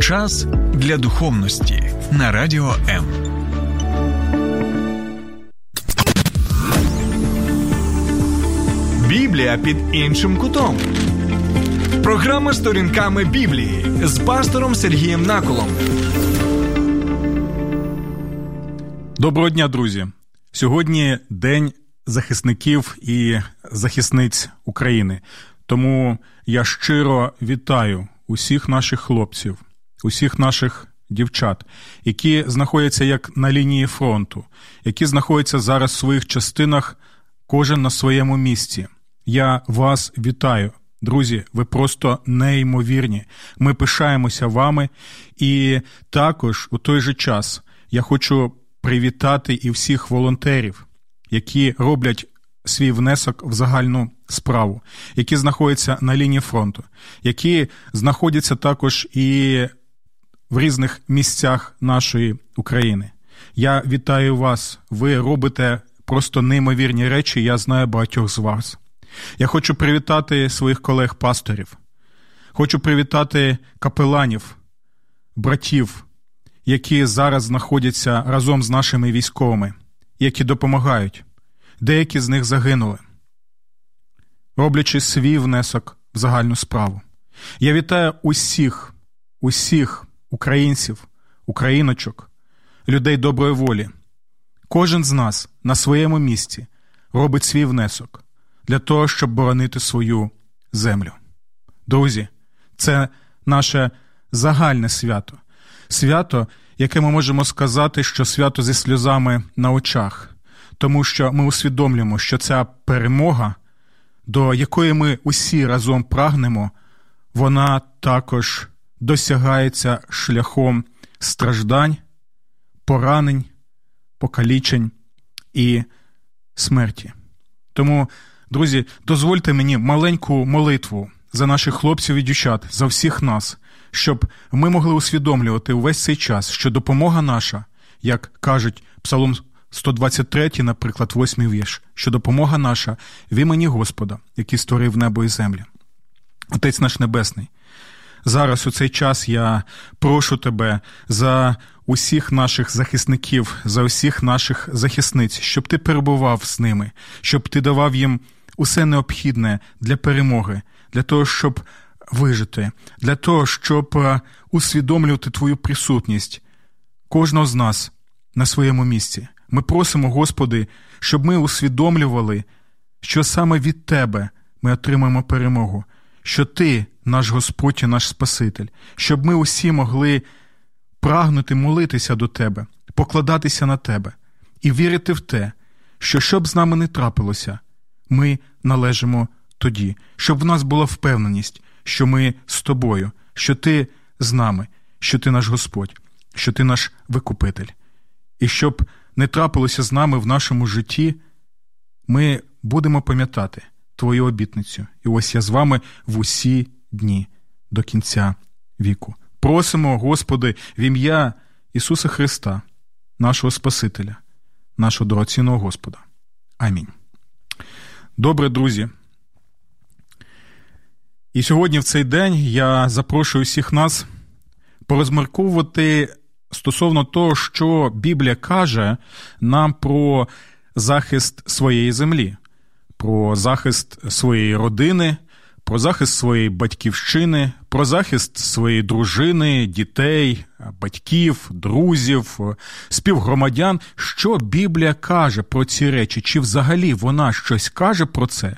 Час для духовності на радіо М. Біблія під іншим кутом. Програма сторінками Біблії з пастором Сергієм Наколом. Доброго дня, друзі. Сьогодні День захисників і захисниць України. Тому я щиро вітаю усіх наших хлопців, усіх наших дівчат, які знаходяться як на лінії фронту, які знаходяться зараз в своїх частинах, кожен на своєму місці. Я вас вітаю. Друзі, ви просто неймовірні. Ми пишаємося вами. І також у той же час я хочу привітати і всіх волонтерів, які роблять свій внесок в загальну справу, які знаходяться на лінії фронту, які знаходяться також і в різних місцях нашої України. Я вітаю вас. Ви робите просто неймовірні речі. Я знаю багатьох з вас. Я хочу привітати своїх колег-пасторів, хочу привітати капеланів, братів, які зараз знаходяться разом з нашими військовими, які допомагають. Деякі з них загинули, роблячи свій внесок в загальну справу. Я вітаю усіх, усіх українців, україночок, людей доброї волі. Кожен з нас на своєму місці робить свій внесок для того, щоб боронити свою землю. Друзі, це наше загальне свято, свято, яке ми можемо сказати, що свято зі сльозами на очах, тому що ми усвідомлюємо, що ця перемога, до якої ми усі разом прагнемо, вона також досягається шляхом страждань, поранень, покалічень і смерті. Тому, друзі, дозвольте мені маленьку молитву за наших хлопців і дівчат, за всіх нас, щоб ми могли усвідомлювати увесь цей час, що допомога наша, як кажуть Псалом 123, наприклад, 8 вірш, що допомога наша в імені Господа, який створив небо і землю. Отець наш Небесний. Зараз у цей час я прошу тебе за усіх наших захисників, за усіх наших захисниць, щоб ти перебував з ними, щоб ти давав їм усе необхідне для перемоги, для того, щоб вижити, для того, щоб е, усвідомлювати твою присутність кожного з нас на своєму місці. Ми просимо, Господи, щоб ми усвідомлювали, що саме від Тебе ми отримаємо перемогу, що Ти, наш Господь і наш Спаситель, щоб ми усі могли прагнути молитися до Тебе, покладатися на Тебе і вірити в те, що що б з нами не трапилося, ми належимо тоді, щоб в нас була впевненість, що ми з тобою, що Ти з нами, що Ти наш Господь, що Ти наш Викупитель, і щоб не трапилося з нами в нашому житті, ми будемо пам'ятати Твою обітницю. І ось я з вами в усі дні до кінця віку. Просимо, Господи, в ім'я Ісуса Христа, нашого Спасителя, нашого дорогоцінного Господа. Амінь. Добре, друзі. І сьогодні, в цей день, я запрошую всіх нас порозмірковувати стосовно того, що Біблія каже нам про захист своєї землі, про захист своєї родини, про захист своєї батьківщини, про захист своєї дружини, дітей, батьків, друзів, співгромадян. Що Біблія каже про ці речі? Чи взагалі вона щось каже про це?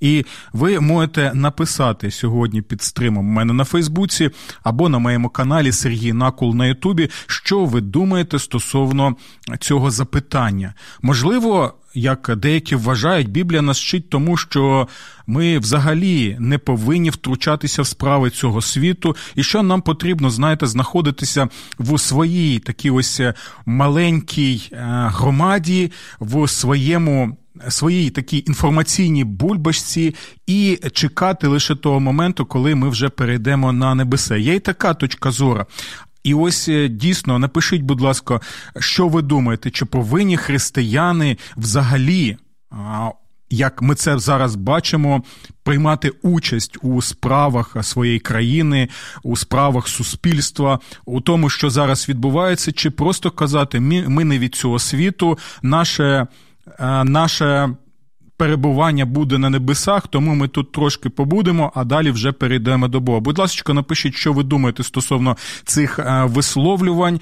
І ви можете написати сьогодні під стримом мене на Фейсбуці або на моєму каналі Сергій Накул на Ютубі, що ви думаєте стосовно цього запитання. Можливо, як деякі вважають, Біблія нас вчить тому, що ми взагалі не повинні втручатися в справи цього світу, і що нам потрібно, знаєте, знаходитися в своїй такій ось маленькій е, громаді, в своєму своїй такій інформаційній бульбашці і чекати лише того моменту, коли ми вже перейдемо на небеса. Є й така точка зору. І ось е, дійсно напишіть, будь ласка, що ви думаєте, чи повинні християни взагалі як ми це зараз бачимо, приймати участь у справах своєї країни, у справах суспільства, у тому, що зараз відбувається, чи просто казати, ми не від цього світу, наше, наше. Перебування буде на небесах, тому ми тут трошки побудемо, а далі вже перейдемо до Бога. Будь ласка, напишіть, що ви думаєте стосовно цих е, висловлювань,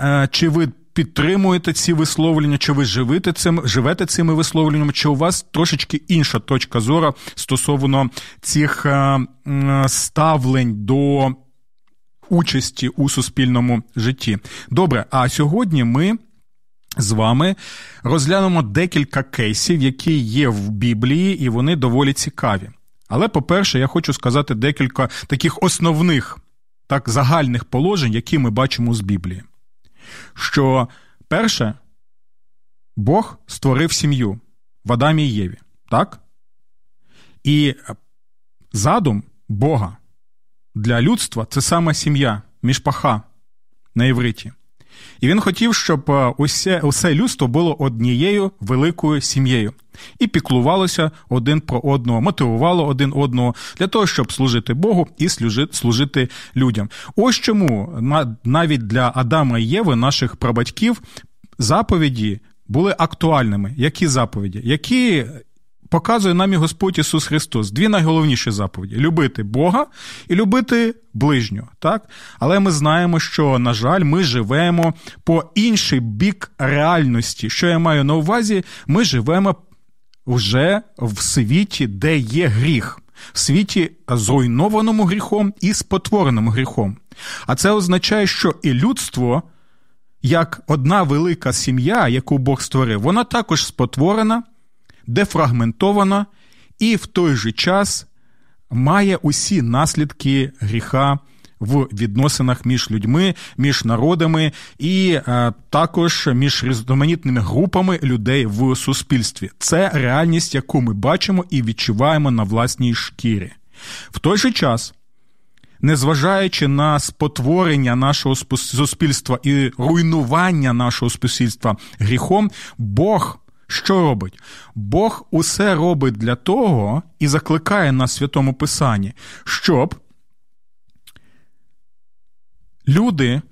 е, чи ви підтримуєте ці висловлення, чи ви живете цим, живете цими висловленнями, чи у вас трошечки інша точка зору стосовно цих е, ставлень до участі у суспільному житті. Добре, а сьогодні ми. З вами розглянемо декілька кейсів, які є в Біблії, і вони доволі цікаві. Але, по-перше, я хочу сказати декілька таких основних, так загальних положень, які ми бачимо з Біблії що перше, Бог створив сім'ю в Адамі і Єві, так? І задум Бога для людства це саме сім'я, мішпаха на євриті. І він хотів, щоб е, усе, усе людство було однією великою сім'єю і піклувалося один про одного, мотивувало один одного для того, щоб служити Богу і служити людям. Ось чому навіть для Адама і Єви, наших прабатьків, заповіді були актуальними. Які заповіді? Які показує нам і Господь Ісус Христос. Дві найголовніші заповіді: любити Бога і любити ближнього. Так? Але ми знаємо, що, на жаль, ми живемо по інший бік реальності. Що я маю на увазі, ми живемо вже в світі, де є гріх. В світі зруйнованому гріхом і спотвореному гріхом. А це означає, що і людство, як одна велика сім'я, яку Бог створив, вона також спотворена, дефрагментована і в той же час має усі наслідки гріха в відносинах між людьми, між народами і е, також між різноманітними групами людей в суспільстві. Це реальність, яку ми бачимо і відчуваємо на власній шкірі. В той же час. Незважаючи на спотворення нашого суспільства і руйнування нашого суспільства гріхом, Бог що робить? Бог усе робить для того і закликає на святому Писанні, щоб люди,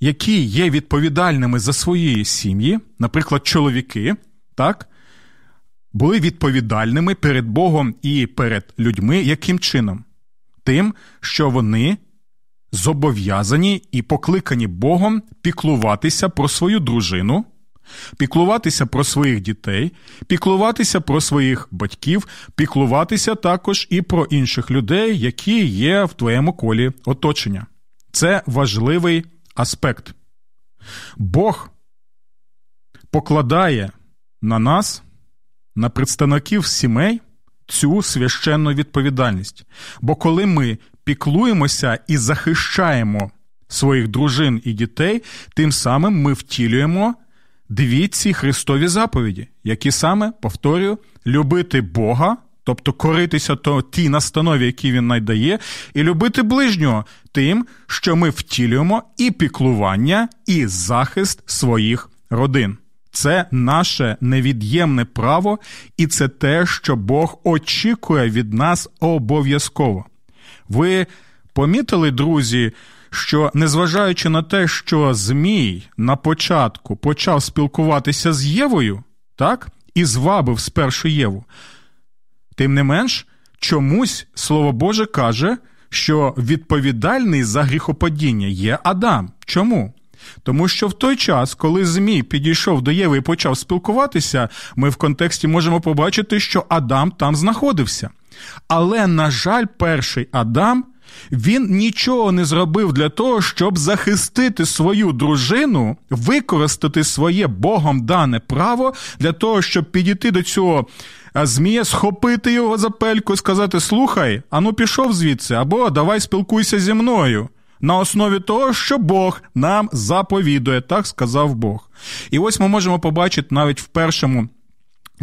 які є відповідальними за свої сім'ї, наприклад, чоловіки, так, були відповідальними перед Богом і перед людьми, яким чином? Тим, що вони зобов'язані і покликані Богом піклуватися про свою дружину піклуватися про своїх дітей, піклуватися про своїх батьків, піклуватися також і про інших людей, які є в твоєму колі оточення. Це важливий аспект. Бог покладає на нас, на представників сімей, цю священну відповідальність. Бо коли ми піклуємося і захищаємо своїх дружин і дітей, тим самим ми втілюємо ці Христові заповіді, які саме, повторюю, любити Бога, тобто коритися то тій настанові, які він надає, і любити ближнього тим, що ми втілюємо і піклування, і захист своїх родин. Це наше невід'ємне право, і це те, що Бог очікує від нас обов'язково. Ви помітили, друзі, що незважаючи на те, що Змій на початку почав спілкуватися з Євою, так, і звабив спершу Єву, тим не менш, чомусь Слово Боже каже, що відповідальний за гріхопадіння є Адам. Чому? Тому що в той час, коли Змій підійшов до Єви і почав спілкуватися, ми в контексті можемо побачити, що Адам там знаходився. Але, на жаль, перший Адам він нічого не зробив для того, щоб захистити свою дружину, використати своє Богом дане право для того, щоб підійти до цього змія, схопити його за пельку і сказати: Слухай, ану пішов звідси, або давай спілкуйся зі мною. На основі того, що Бог нам заповідує, так сказав Бог. І ось ми можемо побачити навіть в першому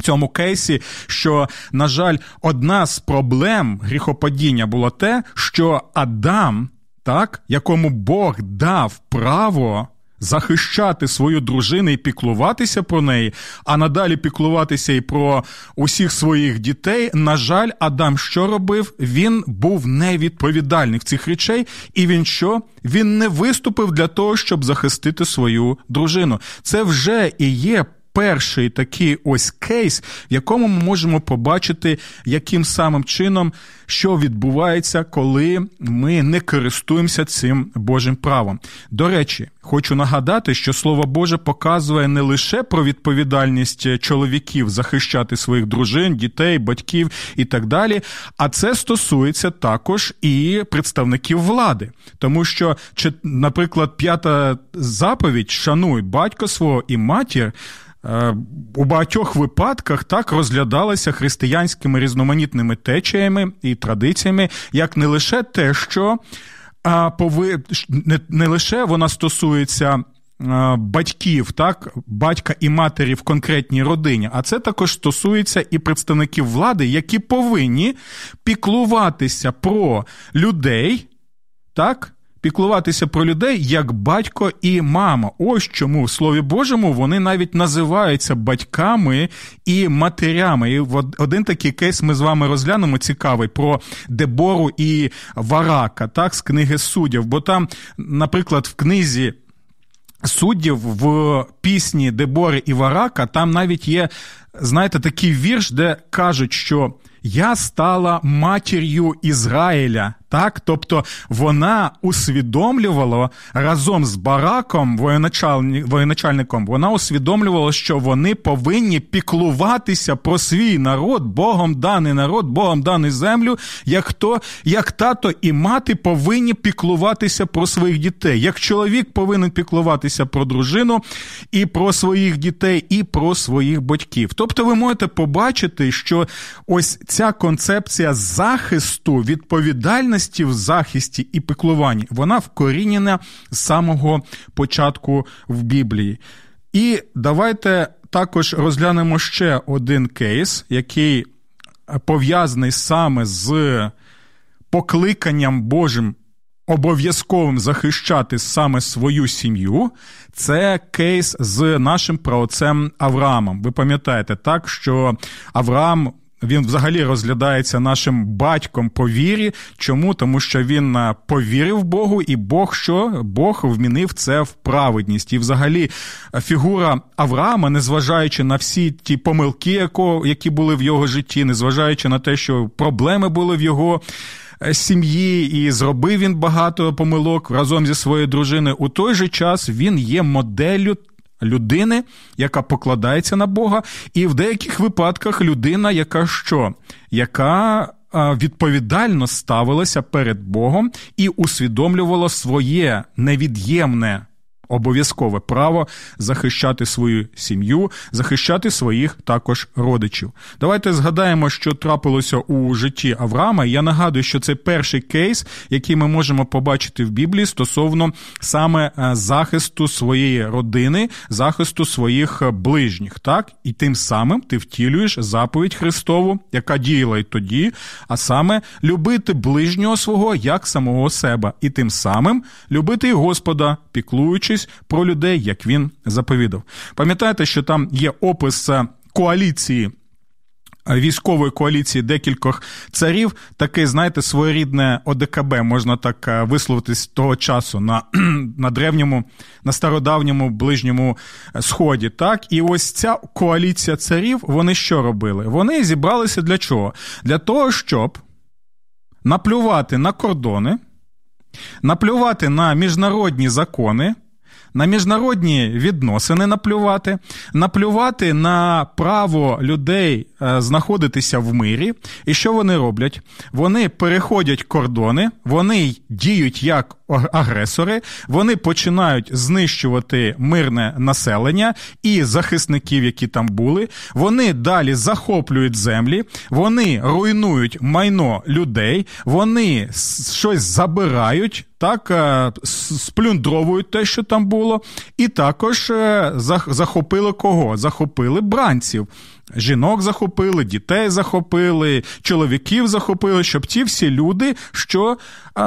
цьому кейсі, що, на жаль, одна з проблем гріхопадіння було те, що Адам, так, якому Бог дав право захищати свою дружину і піклуватися про неї, а надалі піклуватися і про усіх своїх дітей. На жаль, Адам що робив? Він був невідповідальний в цих речей, і він що? Він не виступив для того, щоб захистити свою дружину. Це вже і є перший такий ось кейс, в якому ми можемо побачити, яким самим чином що відбувається, коли ми не користуємося цим Божим правом. До речі, хочу нагадати, що Слово Боже показує не лише про відповідальність чоловіків захищати своїх дружин, дітей, батьків і так далі, а це стосується також і представників влади, тому що, наприклад, п'ята заповідь шануй батько свого і матір. Е, у багатьох випадках так розглядалася християнськими різноманітними течіями і традиціями, як не лише те, що а, пови... не, не лише вона стосується. Батьків, так, батька і матері в конкретній родині, а це також стосується і представників влади, які повинні піклуватися про людей, так, піклуватися про людей як батько і мама. Ось чому в Слові Божому вони навіть називаються батьками і матерями. І один такий кейс ми з вами розглянемо цікавий про Дебору і Варака, так, з книги суддів. Бо там, наприклад, в книзі. Суддів в пісні Дебори і Варака там навіть є, знаєте, такий вірш, де кажуть, що я стала матір'ю Ізраїля. Так, тобто вона усвідомлювала разом з бараком, воєначальником, вона усвідомлювала, що вони повинні піклуватися про свій народ, Богом даний народ, Богом даний землю, як хто, як тато і мати повинні піклуватися про своїх дітей. Як чоловік повинен піклуватися про дружину і про своїх дітей, і про своїх батьків. Тобто, ви можете побачити, що ось ця концепція захисту відповідальності в захисті і піклуванні, вона вкорінена з самого початку в Біблії. І давайте також розглянемо ще один кейс, який пов'язаний саме з покликанням Божим. Обов'язковим захищати саме свою сім'ю, це кейс з нашим праотцем Авраамом. Ви пам'ятаєте так, що Авраам він взагалі розглядається нашим батьком по вірі. Чому? Тому що він повірив Богу, і Бог що? Бог вмінив це в праведність. І взагалі фігура Авраама, незважаючи на всі ті помилки, які були в його житті, незважаючи на те, що проблеми були в його. Е, сім'ї і зробив він багато помилок разом зі своєю дружиною. У той же час він є моделлю людини, яка покладається на Бога, і в деяких випадках людина, яка що? Яка відповідально ставилася перед Богом і усвідомлювала своє невід'ємне обов'язкове право захищати свою сім'ю, захищати своїх також родичів. Давайте згадаємо, що трапилося у житті Авраама. Я нагадую, що це перший кейс, який ми можемо побачити в Біблії стосовно саме е, захисту своєї родини, захисту своїх ближніх. Так, і тим самим ти втілюєш заповідь Христову, яка діяла й тоді, а саме любити ближнього свого як самого себе, і тим самим любити Господа, піклуючись дізнатись про людей, як він заповідав. Пам'ятаєте, що там є опис е, коаліції. Е, військової коаліції декількох царів, таке, знаєте, своєрідне ОДКБ, можна так е, висловитись того часу на на древньому, на стародавньому ближньому сході. Так, і ось ця коаліція царів, вони що робили? Вони зібралися для чого? Для того, щоб наплювати на кордони, наплювати на міжнародні закони на міжнародні відносини наплювати, наплювати на право людей е, знаходитися в мирі. І що вони роблять? Вони переходять кордони, вони діють як агресори, вони починають знищувати мирне населення і захисників, які там були. Вони далі захоплюють землі, вони руйнують майно людей, вони щось забирають так е, сплюндровують те, що там було, і також е, захопили кого? Захопили бранців. Жінок захопили, дітей захопили, чоловіків захопили, щоб ті всі люди, що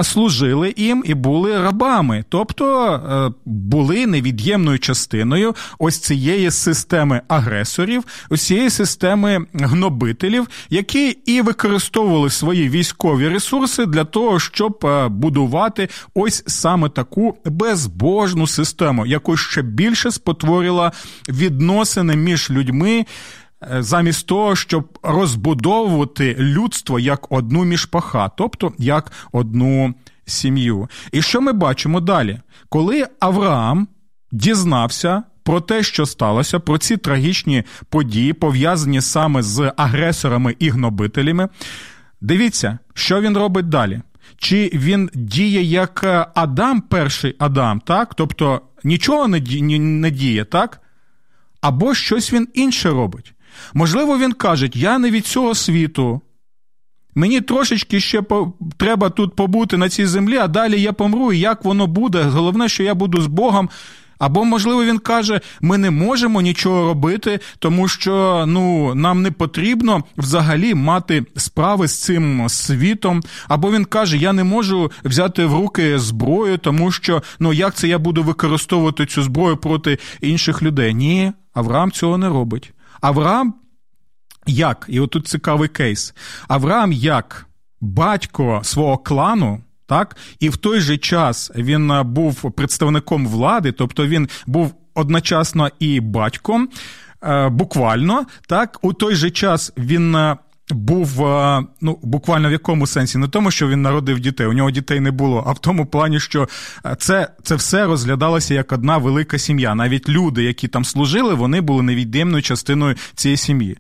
служили їм і були рабами, тобто е, були невід'ємною частиною ось цієї системи агресорів, ось системи гнобителів, які і використовували свої військові ресурси для того, щоб е, будувати ось саме таку безбожну систему, яку ще більше спотворила відносини між людьми. Е, замість того, щоб розбудовувати людство як одну мішпаха, тобто як одну сім'ю. І що ми бачимо далі? Коли Авраам дізнався про те, що сталося, про ці трагічні події, пов'язані саме з агресорами і гнобителями, дивіться, що він робить далі. Чи він діє як Адам, перший Адам, так? Тобто нічого не діє, так? Або щось він інше робить. Можливо, він каже, я не від цього світу. Мені трошечки ще по... треба тут побути на цій землі, а далі я помру, і як воно буде. Головне, що я буду з Богом. Або, можливо, він каже, ми не можемо нічого робити, тому що ну, нам не потрібно взагалі мати справи з цим світом. Або він каже, я не можу взяти в руки зброю, тому що ну як це я буду використовувати цю зброю проти інших людей? Ні, Авраам цього не робить. Авраам як, і отут цікавий кейс, Авраам як батько свого клану. Так, і в той же час він е, був представником влади, тобто він був одночасно і батьком, е, буквально так, у той же час він е, був ну буквально в якому сенсі, не тому, що він народив дітей, у нього дітей не було, а в тому плані, що це це все розглядалося як одна велика сім'я. Навіть люди, які там служили, вони були невід'ємною частиною цієї сім'ї.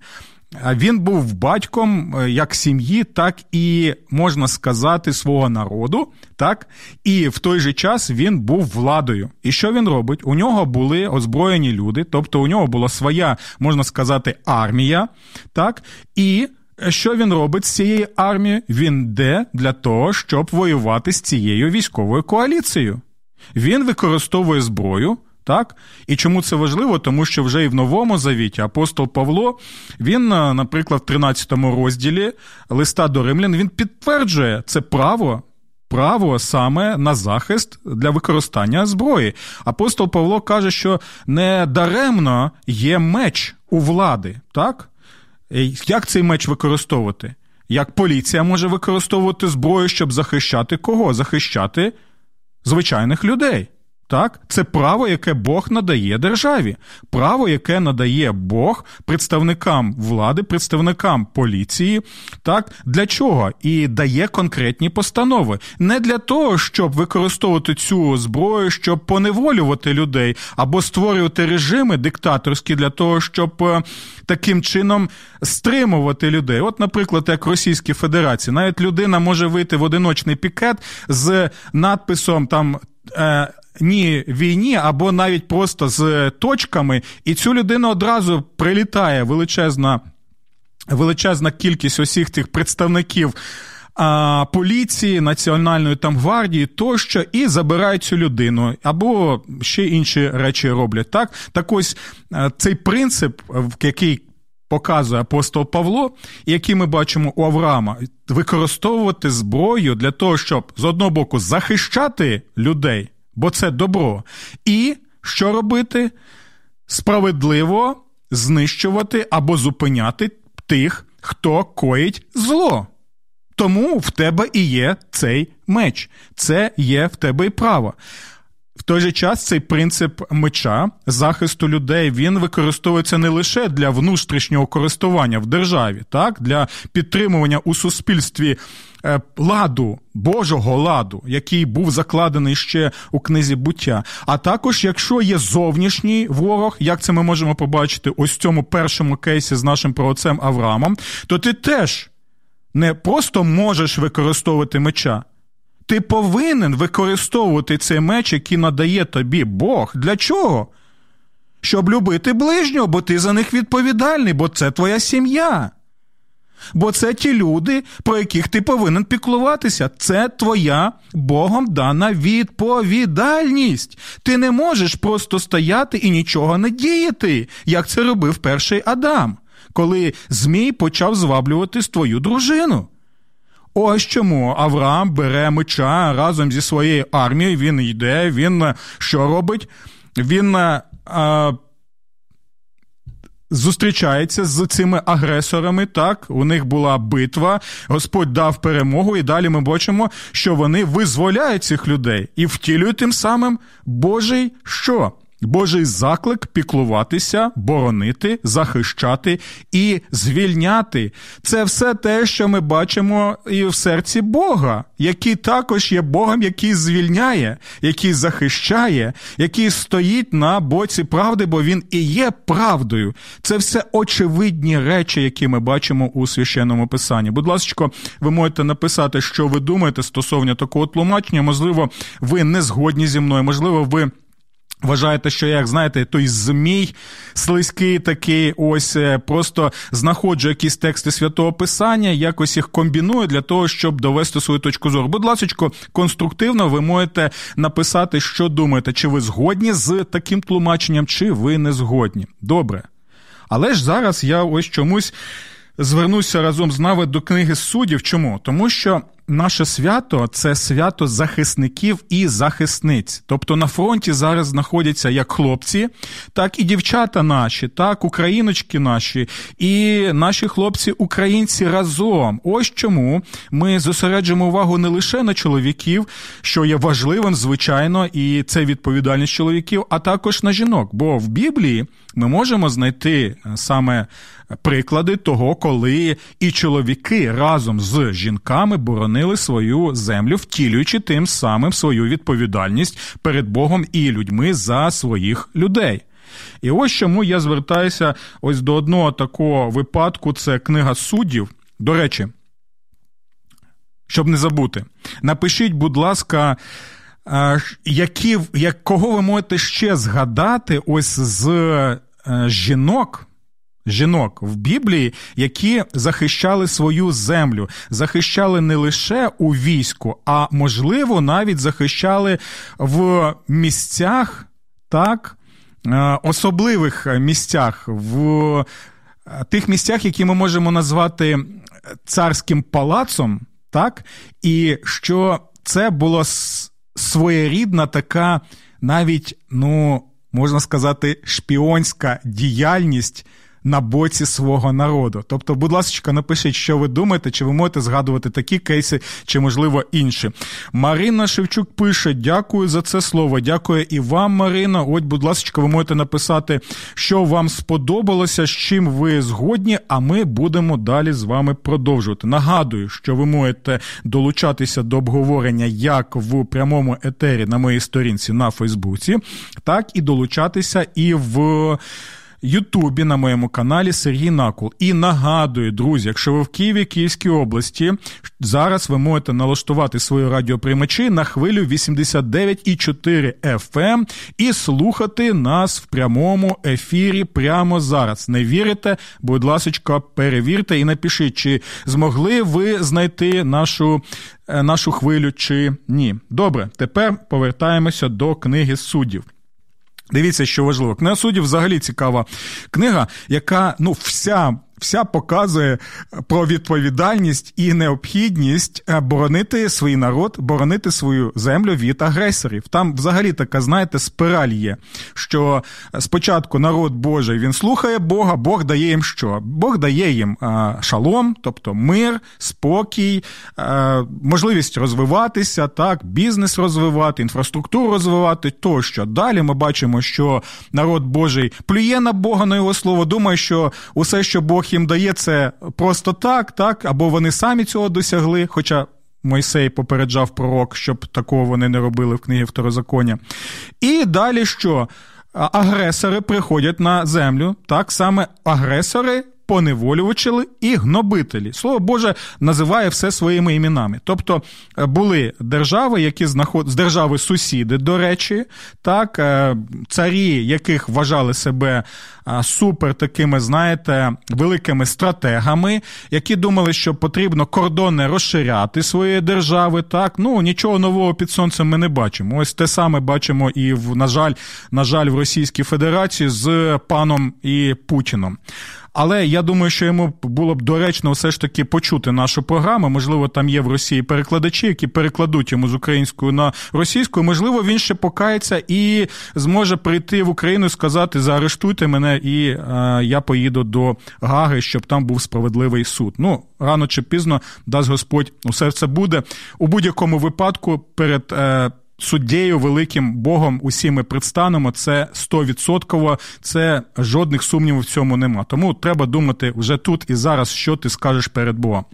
Він був батьком е, як сім'ї, так і можна сказати, свого народу, так і в той же час він був владою. І що він робить? У нього були озброєні люди, тобто у нього була своя, можна сказати, армія, так і. Що він робить з цією армією? Він йде для того, щоб воювати з цією військовою коаліцією. Він використовує зброю, так? І чому це важливо? Тому що вже і в новому завіті апостол Павло, він, е, наприклад, в 13 розділі листа до римлян, він підтверджує це право. Право саме на захист для використання зброї. Апостол Павло каже, що не даремно є меч у влади. так? Як цей меч використовувати? Як поліція може використовувати зброю, щоб захищати кого? Захищати звичайних людей. Так, це право, яке Бог надає державі, право, яке надає Бог представникам влади, представникам поліції. Так, для чого? І дає конкретні постанови. Не для того, щоб використовувати цю зброю, щоб поневолювати людей або створювати режими диктаторські для того, щоб е, таким чином стримувати людей. От, наприклад, як Російській Федерації, навіть людина може вийти в одиночний пікет з надписом там. Ні війні, або навіть просто з точками, і цю людину одразу прилітає величезна величезна кількість усіх тих представників. Поліції, Національної там гвардії тощо і забирають цю людину, або ще інші речі роблять. Так так ось цей принцип, який показує апостол Павло, який ми бачимо у Авраама, використовувати зброю для того, щоб з одного боку захищати людей, бо це добро. І що робити? Справедливо знищувати або зупиняти тих, хто коїть зло. Тому в тебе і є цей меч, це є в тебе і право. Той же час цей принцип меча захисту людей він використовується не лише для внутрішнього користування в державі, так для підтримування у суспільстві е, ладу, Божого ладу, який був закладений ще у книзі буття. А також, якщо є зовнішній ворог, як це ми можемо побачити ось в цьому першому кейсі з нашим праотцем Авраамом, то ти теж не просто можеш використовувати меча. Ти повинен використовувати цей меч, який надає тобі Бог. Для чого? Щоб любити ближнього, бо ти за них відповідальний, бо це твоя сім'я. Бо це ті люди, про яких ти повинен піклуватися. Це твоя Богом дана відповідальність. Ти не можеш просто стояти і нічого не діяти, як це робив перший Адам. коли Змій почав зваблювати твою дружину. Ось чому Авраам бере меча разом зі своєю армією, він йде, він що робить? Він а, зустрічається з цими агресорами. Так, у них була битва, Господь дав перемогу, і далі ми бачимо, що вони визволяють цих людей і втілюють тим самим Божий що? Божий заклик піклуватися, боронити, захищати і звільняти. Це все те, що ми бачимо і в серці Бога, який також є Богом, який звільняє, який захищає, який стоїть на боці правди, бо він і є правдою. Це все очевидні речі, які ми бачимо у священному писанні. Будь ласка, ви можете написати, що ви думаєте стосовно такого тлумачення. Можливо, ви не згодні зі мною, можливо, ви. Вважаєте, що як знаєте, той змій слизький такий, ось е, просто знаходжу якісь тексти святого Писання, якось їх комбіную для того, щоб довести свою точку зору. Будь ласка, конструктивно ви можете написати, що думаєте, чи ви згодні з таким тлумаченням, чи ви не згодні. Добре. Але ж зараз я ось чомусь звернуся разом з нами до книги суддів. Чому? Тому що наше свято це свято захисників і захисниць. Тобто на фронті зараз знаходяться як хлопці, так і дівчата наші, так, україночки наші, і наші хлопці-українці разом. Ось чому ми зосереджуємо увагу не лише на чоловіків, що є важливим, звичайно, і це відповідальність чоловіків, а також на жінок. Бо в Біблії ми можемо знайти е, саме приклади того, коли і чоловіки разом з жінками боронили свою землю, втілюючи тим самим свою відповідальність перед Богом і людьми за своїх людей. І ось чому я звертаюся ось до одного такого випадку: це книга суддів. До речі, щоб не забути, напишіть, будь ласка, які, як, кого ви можете ще згадати ось з е, жінок, жінок в Біблії, які захищали свою землю, захищали не лише у війську, а можливо, навіть захищали в місцях, так, е, особливих місцях, в е, тих місцях, які ми можемо назвати царським палацом, так, і що це була своєрідна така навіть, ну, можна сказати, шпіонська діяльність на боці свого народу. Тобто, будь ласка, напишіть, що ви думаєте, чи ви можете згадувати такі кейси, чи, можливо, інші. Марина Шевчук пише: дякую за це слово. Дякую і вам, Марина. От, будь ласка, ви можете написати, що вам сподобалося, з чим ви згодні, а ми будемо далі з вами продовжувати. Нагадую, що ви можете долучатися до обговорення як в прямому етері на моїй сторінці на Фейсбуці, так і долучатися і в. Ютубі на моєму каналі Сергій Накул. І нагадую, друзі, якщо ви в Києві, Київській області, зараз ви можете налаштувати свої радіоприймачі на хвилю 89,4 FM і слухати нас в прямому ефірі прямо зараз. Не вірите? Будь ласка, перевірте і напишіть, чи змогли ви знайти нашу. Е, нашу хвилю чи ні. Добре, тепер повертаємося до книги суддів. Дивіться, що важливо. Книга суддів взагалі цікава книга, яка ну вся вся показує про відповідальність і необхідність е, боронити свій народ, боронити свою землю від агресорів. Там взагалі така, знаєте, спираль є, що спочатку народ Божий він слухає Бога, Бог дає їм що? Бог дає їм е, шалом, тобто мир, спокій, е, можливість розвиватися, так, бізнес розвивати, інфраструктуру розвивати тощо. Далі ми бачимо, що народ Божий плює на Бога на його слово, думає, що усе, що Бог їм дає просто так, так, або вони самі цього досягли. Хоча Мойсей попереджав пророк, щоб такого вони не робили в книгі Второзаконня. І далі що? Агресори приходять на землю, так саме агресори поневолювачі і гнобителі. Слово Боже називає все своїми іменами. Тобто е, були держави, які знаход... держави сусіди, до речі, так, е, царі, яких вважали себе е, супер такими, знаєте, великими стратегами, які думали, що потрібно кордони розширяти своєї держави. Так, ну нічого нового під сонцем ми не бачимо. Ось те саме бачимо і в на жаль, на жаль, в Російській Федерації з паном і Путіном. Але я думаю, що йому було б доречно все ж таки почути нашу програму. Можливо, там є в Росії перекладачі, які перекладуть йому з української на російську. Можливо, він ще покається і зможе прийти в Україну і сказати: заарештуйте мене, і е, я поїду до Гаги, щоб там був справедливий суд. Ну рано чи пізно дасть Господь усе це буде у будь-якому випадку перед. Е, суддєю, великим Богом усі ми предстанемо. Це 100%, це жодних сумнівів в цьому нема. Тому треба думати вже тут і зараз, що ти скажеш перед Богом.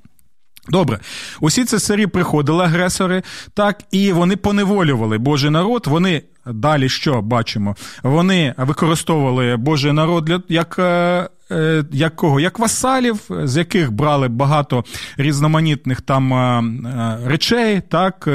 Добре, усі ці царі приходили агресори, так і вони поневолювали Божий народ. Вони далі що бачимо? Вони використовували Божий народ для як е, як кого? Як васалів, з яких брали багато різноманітних там е, е, речей, так,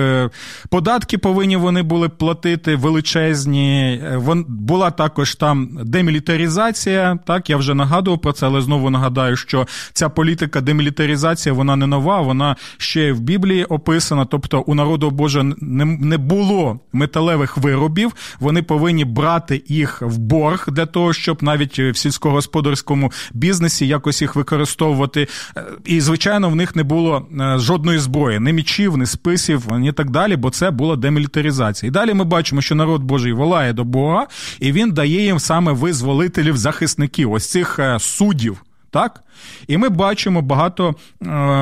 податки повинні вони були платити величезні. Була також там демілітаризація. Так, я вже нагадував про це, але знову нагадаю, що ця політика демілітаризація вона не нова, вона ще в Біблії описана. Тобто у народу Боже не було металевих виробів, вони повинні брати їх в борг для того, щоб навіть в сільськогосподарському цьому бізнесі, якось їх використовувати. Е, і, звичайно, в них не було е, жодної зброї, ні мічів, ні списів, ні так далі, бо це була демілітаризація. І далі ми бачимо, що народ Божий волає до Бога, і він дає їм саме визволителів захисників, ось цих е, суддів. Так? І ми бачимо багато е,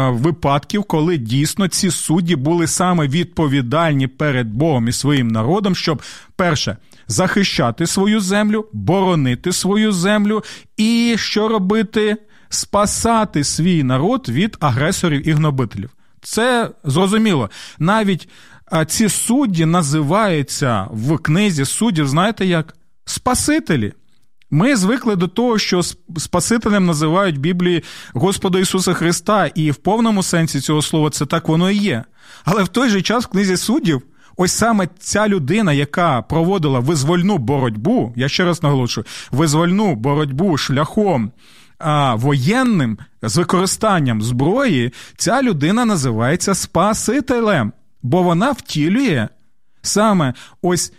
випадків, коли дійсно ці судді були саме відповідальні перед Богом і своїм народом, щоб перше захищати свою землю, боронити свою землю і що робити? Спасати свій народ від агресорів і гнобителів. Це зрозуміло. Навіть ці судді називаються в книзі суддів, знаєте як? Спасителі. Ми звикли до того, що Спасителем називають Біблії Господа Ісуса Христа, і в повному сенсі цього слова це так воно і є. Але в той же час в книзі суддів Ось саме ця людина, яка проводила визвольну боротьбу, я ще раз наголошую, визвольну боротьбу шляхом а, воєнним з використанням зброї, ця людина називається Спасителем, бо вона втілює саме ось.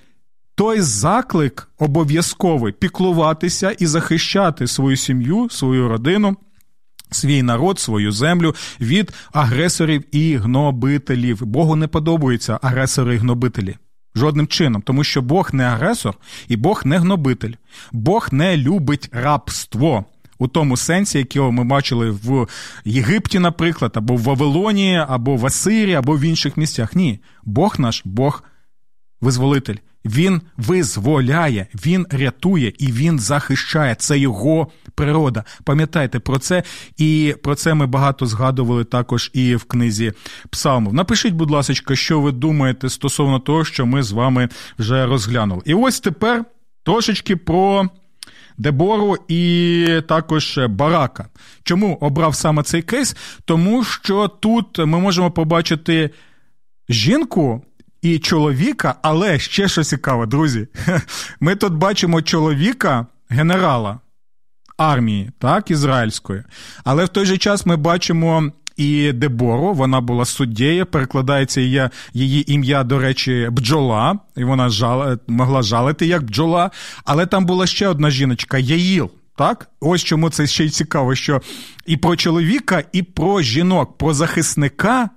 Той заклик обов'язковий піклуватися і захищати свою сім'ю, свою родину свій народ, свою землю від агресорів і гнобителів. Богу не подобаються агресори і гнобителі. Жодним чином, тому що Бог не агресор і Бог не гнобитель. Бог не любить рабство. У тому сенсі, якого ми бачили в Єгипті, наприклад, або в Вавилоні, або в Асирі, або в інших місцях. Ні, Бог наш, Бог визволитель. Він визволяє, він рятує і він захищає. Це його природа. Пам'ятайте про це, і про це ми багато згадували також і в книзі Псалмів. Напишіть, будь ласка, що ви думаєте стосовно того, що ми з вами вже розглянули. І ось тепер трошечки про. Дебору і також Барака. Чому обрав саме цей кейс? Тому що тут ми можемо побачити жінку, і чоловіка, але ще що цікаве, друзі. Ми тут бачимо чоловіка, генерала армії, так, ізраїльської. Але в той же час ми бачимо. І Дебору, вона була суддєю, перекладається її, її ім'я, до речі, бджола, і вона жала, могла жалити як бджола. Але там була ще одна жіночка Яїл. Так, ось чому це ще й цікаво, що і про чоловіка, і про жінок, про захисника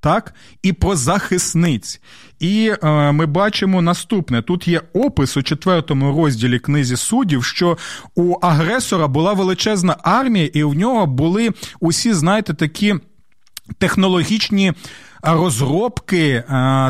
так, і про захисниць. І е, ми бачимо наступне: тут є опис у четвертому розділі книзі суддів, що у агресора була величезна армія, і в нього були усі, знаєте, такі технологічні розробки,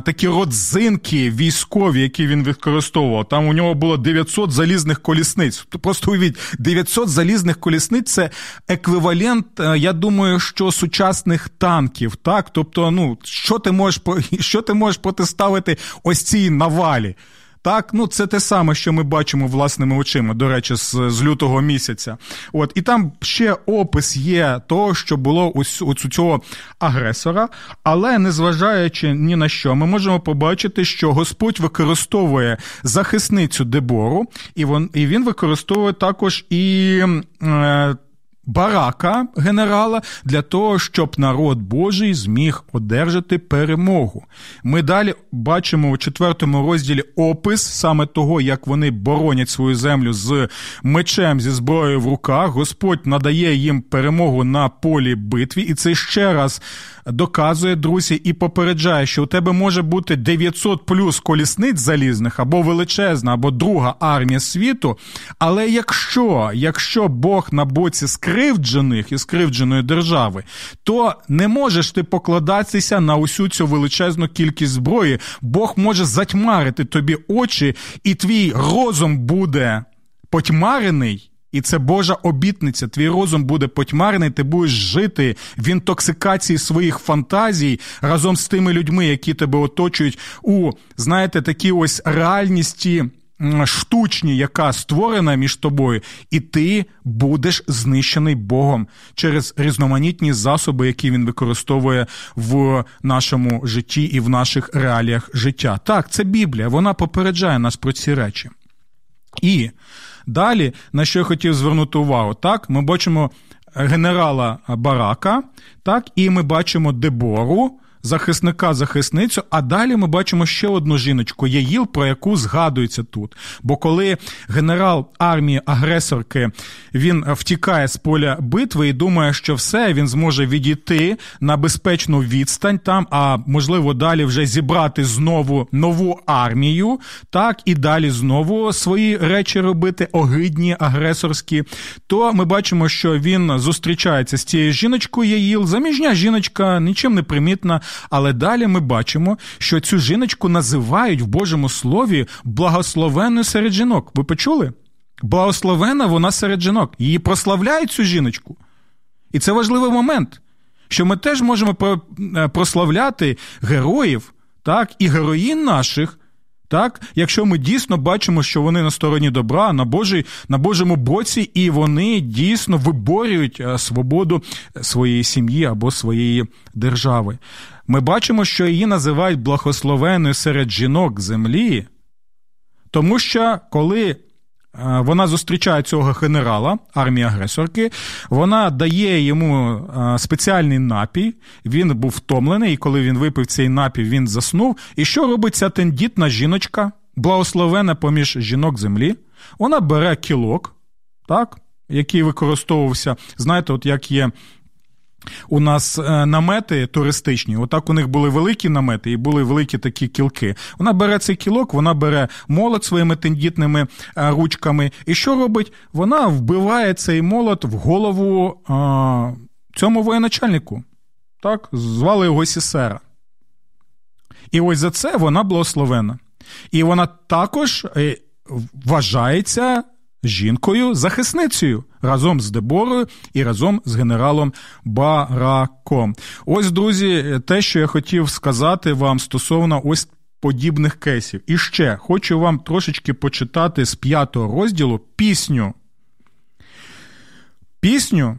такі родзинки військові, які він використовував. Там у нього було 900 залізних колісниць. Просто уявіть, 900 залізних колісниць це еквівалент, я думаю, що сучасних танків. Так, тобто, ну що ти можеш що ти можеш протиставити ось цій навалі? Так, ну це те саме, що ми бачимо власними очима, до речі, з, з лютого місяця. От і там ще опис є того, що було у, у цього агресора, але незважаючи ні на що, ми можемо побачити, що Господь використовує захисницю Дебору, і він, і він використовує також і. Е, барака генерала для того, щоб народ Божий зміг одержати перемогу. Ми далі бачимо у четвертому розділі опис саме того, як вони боронять свою землю з мечем зі зброєю в руках. Господь надає їм перемогу на полі битві, і це ще раз доказує, друзі, і попереджає, що у тебе може бути 900 плюс колісниць залізних, або величезна, або друга армія світу. Але якщо, якщо Бог на боці скривджених і скривдженої держави, то не можеш ти покладатися на усю цю величезну кількість зброї. Бог може затьмарити тобі очі, і твій розум буде потьмарений. І це Божа обітниця. Твій розум буде потьмарений, ти будеш жити в інтоксикації своїх фантазій разом з тими людьми, які тебе оточують у, знаєте, такі ось реальності штучні, яка створена між тобою, і ти будеш знищений Богом через різноманітні засоби, які він використовує в нашому житті і в наших реаліях життя. Так, це Біблія, вона попереджає нас про ці речі. І Далі, на що я хотів звернути увагу, так, ми бачимо генерала Барака, так, і ми бачимо Дебору, захисника, захисницю. А далі ми бачимо ще одну жіночку, Яїл, про яку згадується тут. Бо коли генерал армії агресорки він втікає з поля битви і думає, що все, він зможе відійти на безпечну відстань там, а можливо, далі вже зібрати знову нову армію, так і далі знову свої речі робити, огидні, агресорські, то ми бачимо, що він зустрічається з цією жіночкою Яїл. Заміжня жіночка, нічим не примітна. Але далі ми бачимо, що цю жіночку називають в Божому Слові благословенною серед жінок. Ви почули? Благословена вона серед жінок. Її прославляють цю жіночку. І це важливий момент, що ми теж можемо е, прославляти героїв, так, і героїн наших, так, якщо ми дійсно бачимо, що вони на стороні добра, на Божій, на Божому боці, і вони дійсно виборюють е, свободу своєї сім'ї або своєї держави. Ми бачимо, що її називають благословеною серед жінок землі, тому що коли Е, вона зустрічає цього генерала армії агресорки. Вона дає йому е, спеціальний напій. Він був втомлений, і коли він випив цей напій, він заснув. І що робить ця тендітна жіночка, благословена поміж жінок землі? Вона бере кілок, так, який використовувався. Знаєте, от як є у нас е, намети туристичні, отак у них були великі намети і були великі такі кілки. Вона бере цей кілок, вона бере молот своїми тендітними е, ручками. І що робить? Вона вбиває цей молот в голову а, цьому воєначальнику. Так, звали його Сісера. І ось за це вона благословена. І вона також е, вважається жінкою-захисницею разом з Деборою і разом з генералом Бараком. Ось, друзі, те, що я хотів сказати вам стосовно ось. Подібних кейсів. І ще хочу вам трошечки почитати з п'ятого розділу пісню. Пісню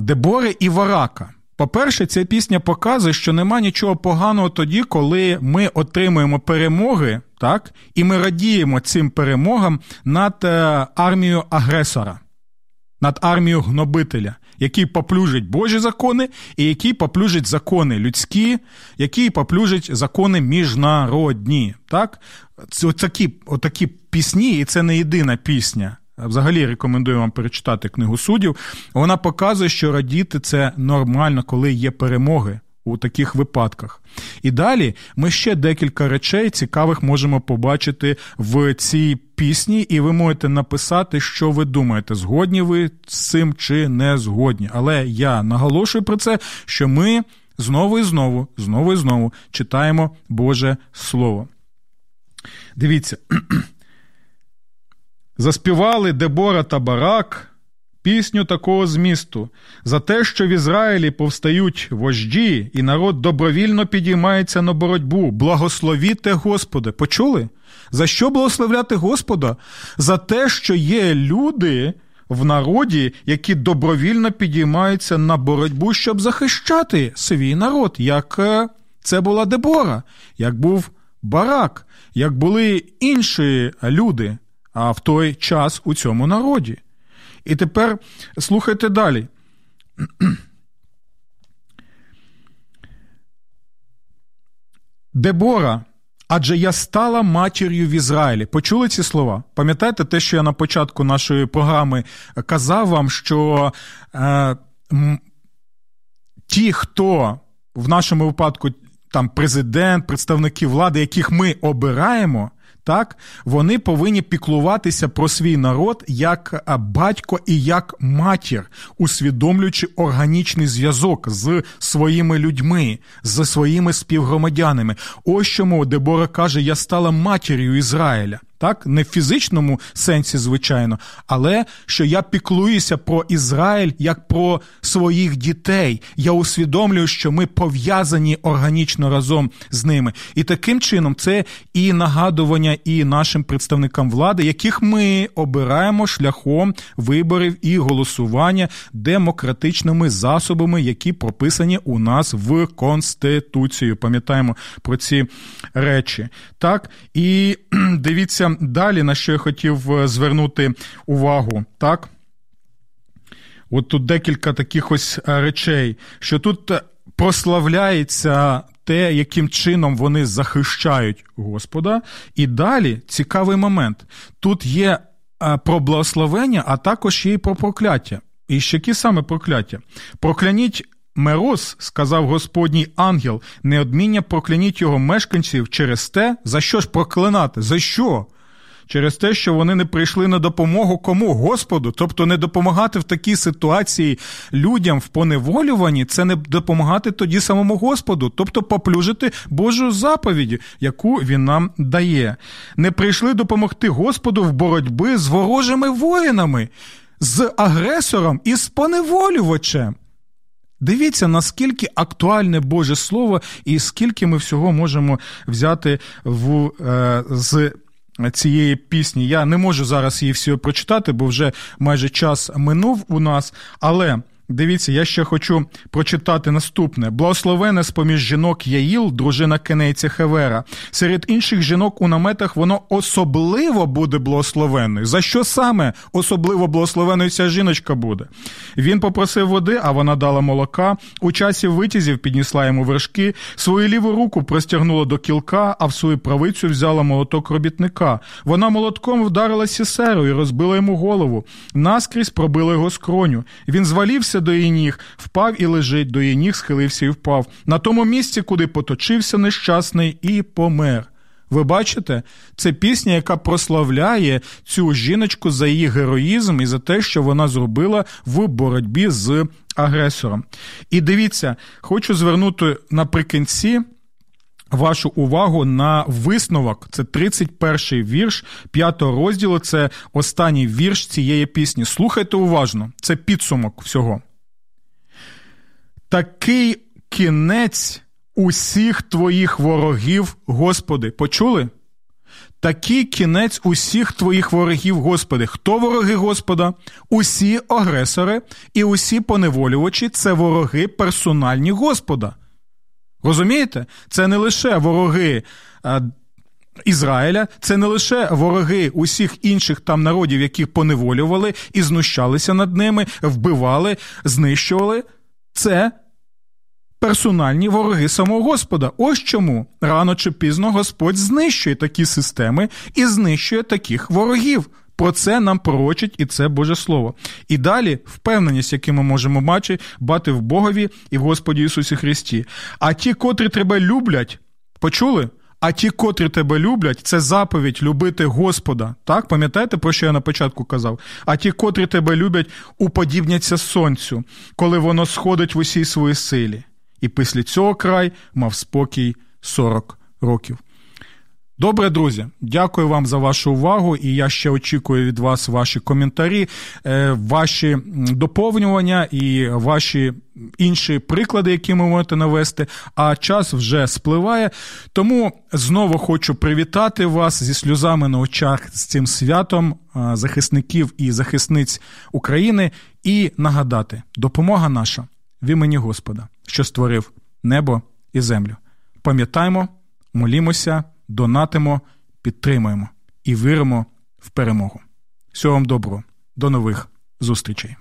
Дебори і Варака. По-перше, ця пісня показує, що нема нічого поганого тоді, коли ми отримуємо перемоги, так, і ми радіємо цим перемогам над е, армією агресора, над армією гнобителя, який поплюжить Божі закони, і який поплюжить закони людські, який поплюжить закони міжнародні. Так? Отакі, отакі пісні, і це не єдина пісня. Взагалі рекомендую вам перечитати книгу суддів. Вона показує, що радіти це нормально, коли є перемоги у таких випадках. І далі ми ще декілька речей цікавих можемо побачити в цій пісні, і ви можете написати, що ви думаєте, згодні ви з цим чи не згодні. Але я наголошую про це, що ми знову і знову, знову і знову читаємо Боже Слово. Дивіться. Заспівали Дебора та Барак пісню такого змісту за те, що в Ізраїлі повстають вожді, і народ добровільно підіймається на боротьбу. Благословіте Господи. Почули? За що благословляти Господа? За те, що є люди в народі, які добровільно підіймаються на боротьбу, щоб захищати свій народ, як е, це була Дебора, як був Барак, як були інші люди а в той час у цьому народі. І тепер слухайте далі. Дебора, адже я стала матір'ю в Ізраїлі. Почули ці слова? Пам'ятаєте те, що я на початку нашої програми казав вам, що е, ті, хто в нашому випадку там президент, представники влади, яких ми обираємо, так, вони повинні піклуватися про свій народ як батько і як матір, усвідомлюючи органічний зв'язок з своїми людьми, з своїми співгромадянами. Ось чому Дебора каже: Я стала матір'ю Ізраїля так не в фізичному сенсі, звичайно, але що я піклуюся про Ізраїль як про своїх дітей. Я усвідомлюю, що ми пов'язані органічно разом з ними. І таким чином це і нагадування і нашим представникам влади, яких ми обираємо шляхом виборів і голосування демократичними засобами, які прописані у нас в Конституції. Пам'ятаємо про ці речі. Так, і дивіться далі, на що я хотів е, звернути увагу, так? От тут декілька таких ось е, речей, що тут е, прославляється те, яким чином вони захищають Господа. І далі цікавий момент. Тут є про благословення, а також є і про прокляття. І ще які саме прокляття? Прокляніть Мерос, сказав Господній ангел, неодміння прокляніть його мешканців через те, за що ж проклинати? За що? Через те, що вони не прийшли на допомогу кому? Господу. Тобто не допомагати в такій ситуації людям в поневолюванні, це не допомагати тоді самому Господу, тобто поплюжити Божу заповідь, яку він нам дає. Не прийшли допомогти Господу в боротьбі з ворожими воїнами, з агресором і з поневолювачем. Дивіться, наскільки актуальне Боже Слово, і скільки ми всього можемо взяти в, е, з цієї пісні. Я не можу зараз її всю прочитати, бо вже майже час минув у нас. Але Дивіться, я ще хочу прочитати наступне: благословене з поміж жінок Яїл, дружина Кенейця Хевера. Серед інших жінок у наметах воно особливо буде благословенною. За що саме особливо благословеною ця жіночка буде? Він попросив води, а вона дала молока. У часі витязів піднісла йому вершки, свою ліву руку простягнула до кілка, а в свою правицю взяла молоток робітника. Вона молотком вдарила сісеру і розбила йому голову. Наскрізь пробила його скроню. Він звалився до її ніг, впав і лежить, до її ніг схилився і впав. На тому місці, куди поточився нещасний, і помер. Ви бачите, це пісня, яка прославляє цю жіночку за її героїзм і за те, що вона зробила в боротьбі з агресором. І дивіться, хочу звернути наприкінці. Вашу увагу на висновок. Це 31-й вірш 5-го розділу. Це останній вірш цієї пісні. Слухайте уважно, це підсумок всього такий кінець усіх твоїх ворогів, Господи. Почули? Такий кінець усіх твоїх ворогів, Господи. Хто вороги Господа? Усі агресори і усі поневолювачі це вороги персональні Господа. Розумієте? Це не лише вороги. Ізраїля це не лише вороги усіх інших там народів, яких поневолювали і знущалися над ними, вбивали, знищували. Це персональні вороги самого Господа. Ось чому рано чи пізно Господь знищує такі системи і знищує таких ворогів. Про це нам пророчить і це Боже Слово. І далі впевненість, яку ми можемо бачити, бати в Богові і в Господі Ісусі Христі. А ті, котрі тебе люблять, почули? А ті, котрі тебе люблять, це заповідь любити Господа. Так, пам'ятаєте, про що я на початку казав? А ті, котрі тебе люблять, уподібняться сонцю, коли воно сходить в усій своїй силі і після цього край мав спокій 40 років. Добре, друзі, дякую вам за вашу увагу, і я ще очікую від вас ваші коментарі, е, ваші доповнювання і ваші інші приклади, які ви можете навести. А час вже спливає. Тому знову хочу привітати вас зі сльозами на очах з цим святом е, захисників і захисниць України і нагадати, допомога наша в імені Господа що створив небо і землю. Пам'ятаймо, молімося, донатимо, підтримуємо і віримо в перемогу. Всього вам доброго, до нових зустрічей.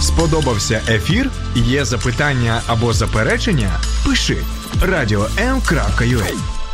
Сподобався ефір? Є запитання або заперечення? Пиши радіом.ua